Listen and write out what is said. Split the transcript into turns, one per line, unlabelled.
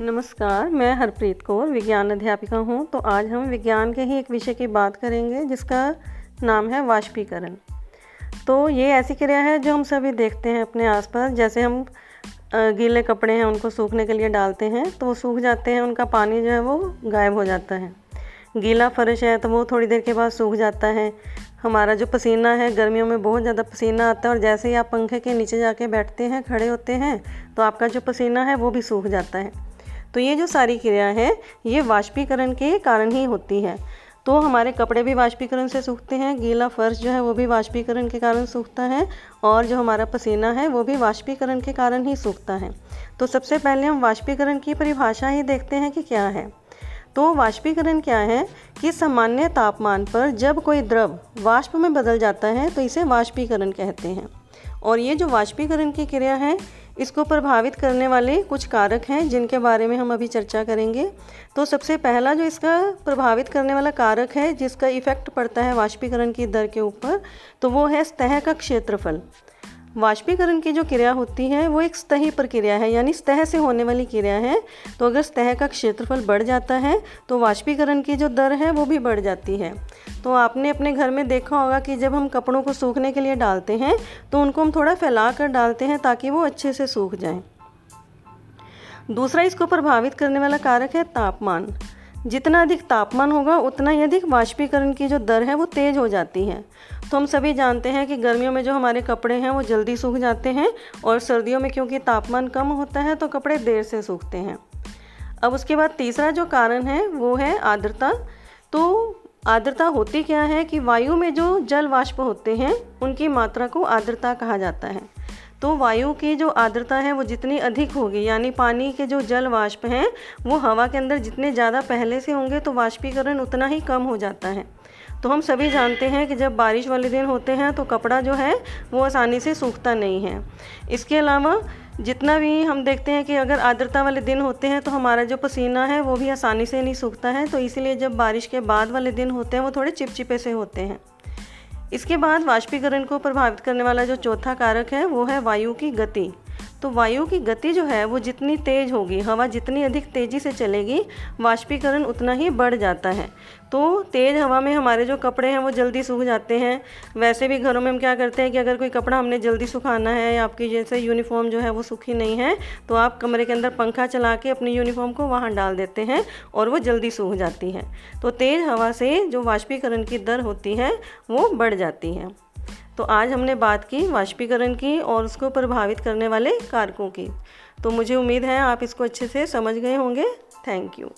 नमस्कार, मैं हरप्रीत कौर, विज्ञान अध्यापिका हूँ। तो आज हम विज्ञान के ही एक विषय की बात करेंगे, जिसका नाम है वाष्पीकरण। तो ये ऐसी क्रिया है जो हम सभी देखते हैं अपने आसपास। जैसे हम गीले कपड़े हैं, उनको सूखने के लिए डालते हैं तो वो सूख जाते हैं, उनका पानी जो है वो गायब हो जाता है। गीला फर्श है तो वो थोड़ी देर के बाद सूख जाता है। हमारा जो पसीना है, गर्मियों में बहुत ज़्यादा पसीना आता है, और जैसे ही आप पंखे के नीचे जाके बैठते हैं, खड़े होते हैं तो आपका जो पसीना है, वो भी सूख जाता है। तो ये जो सारी क्रिया है, ये वाष्पीकरण के कारण ही होती है। तो हमारे कपड़े भी वाष्पीकरण से सूखते हैं, गीला फर्श जो है वो भी वाष्पीकरण के कारण सूखता है, और जो हमारा पसीना है वो भी वाष्पीकरण के कारण ही सूखता है। तो सबसे पहले हम वाष्पीकरण की परिभाषा ही देखते हैं कि क्या है। तो वाष्पीकरण क्या है कि सामान्य तापमान पर जब कोई द्रव वाष्प में बदल जाता है तो इसे वाष्पीकरण कहते हैं। और ये जो वाष्पीकरण की क्रिया है इसको प्रभावित करने वाले कुछ कारक हैं, जिनके बारे में हम अभी चर्चा करेंगे। तो सबसे पहला जो इसका प्रभावित करने वाला कारक है, जिसका इफ़ेक्ट पड़ता है वाष्पीकरण की दर के ऊपर तो वो है सतह का क्षेत्रफल। वाष्पीकरण की जो क्रिया होती है, वो एक स्तही प्रक्रिया है, यानी सतह से होने वाली क्रिया है। तो अगर सतह का क्षेत्रफल बढ़ जाता है तो वाष्पीकरण की जो दर है, वो भी बढ़ जाती है। तो आपने अपने घर में देखा होगा कि जब हम कपड़ों को सूखने के लिए डालते हैं तो उनको हम थोड़ा फैला कर डालते हैं ताकि वो अच्छे से सूख जाएँ। दूसरा इसको प्रभावित करने वाला कारक है तापमान। जितना अधिक तापमान होगा, उतना ही अधिक वाष्पीकरण की जो दर है, वो तेज़ हो जाती है। तो हम सभी जानते हैं कि गर्मियों में जो हमारे कपड़े हैं, वो जल्दी सूख जाते हैं और सर्दियों में क्योंकि तापमान कम होता है तो कपड़े देर से सूखते हैं। अब उसके बाद तीसरा जो कारण है, वो है आर्द्रता। तो आर्द्रता होती क्या है कि वायु में जो जल वाष्प होते हैं, उनकी मात्रा को आर्द्रता कहा जाता है। तो वायु की जो आर्द्रता है वो जितनी अधिक होगी, यानी पानी के जो जल वाष्प हैं, वो हवा के अंदर जितने ज़्यादा पहले से होंगे तो वाष्पीकरण उतना ही कम हो जाता है। तो हम सभी जानते हैं कि जब बारिश वाले दिन होते हैं तो कपड़ा जो है, वो आसानी से सूखता नहीं है। इसके अलावा, जितना भी हम देखते हैं कि अगर आर्द्रता वाले दिन होते हैं तो हमारा जो पसीना है, वो भी आसानी से नहीं सूखता है। तो इसीलिए जब बारिश के बाद वाले दिन होते हैं, वो थोड़े चिपचिपे से होते हैं। इसके बाद वाष्पीकरण को प्रभावित करने वाला जो चौथा कारक है, वो है वायु की गति। तो वायु की गति जो है वो जितनी तेज़ होगी, हवा जितनी अधिक तेज़ी से चलेगी, वाष्पीकरण उतना ही बढ़ जाता है। तो तेज़ हवा में हमारे जो कपड़े हैं वो जल्दी सूख जाते हैं। वैसे भी घरों में हम क्या करते हैं कि अगर कोई कपड़ा हमने जल्दी सुखाना है या आपकी जैसे यूनिफॉर्म जो है वो सूखी नहीं है तो आप कमरे के अंदर पंखा चला के अपनी यूनिफॉर्म को वहाँ डाल देते हैं और वो जल्दी सूख जाती है। तो तेज़ हवा से जो वाष्पीकरण की दर होती है, वो बढ़ जाती है। तो आज हमने बात की वाष्पीकरण की और उसको प्रभावित करने वाले कारकों की। तो मुझे उम्मीद है आप इसको अच्छे से समझ गए होंगे। Thank you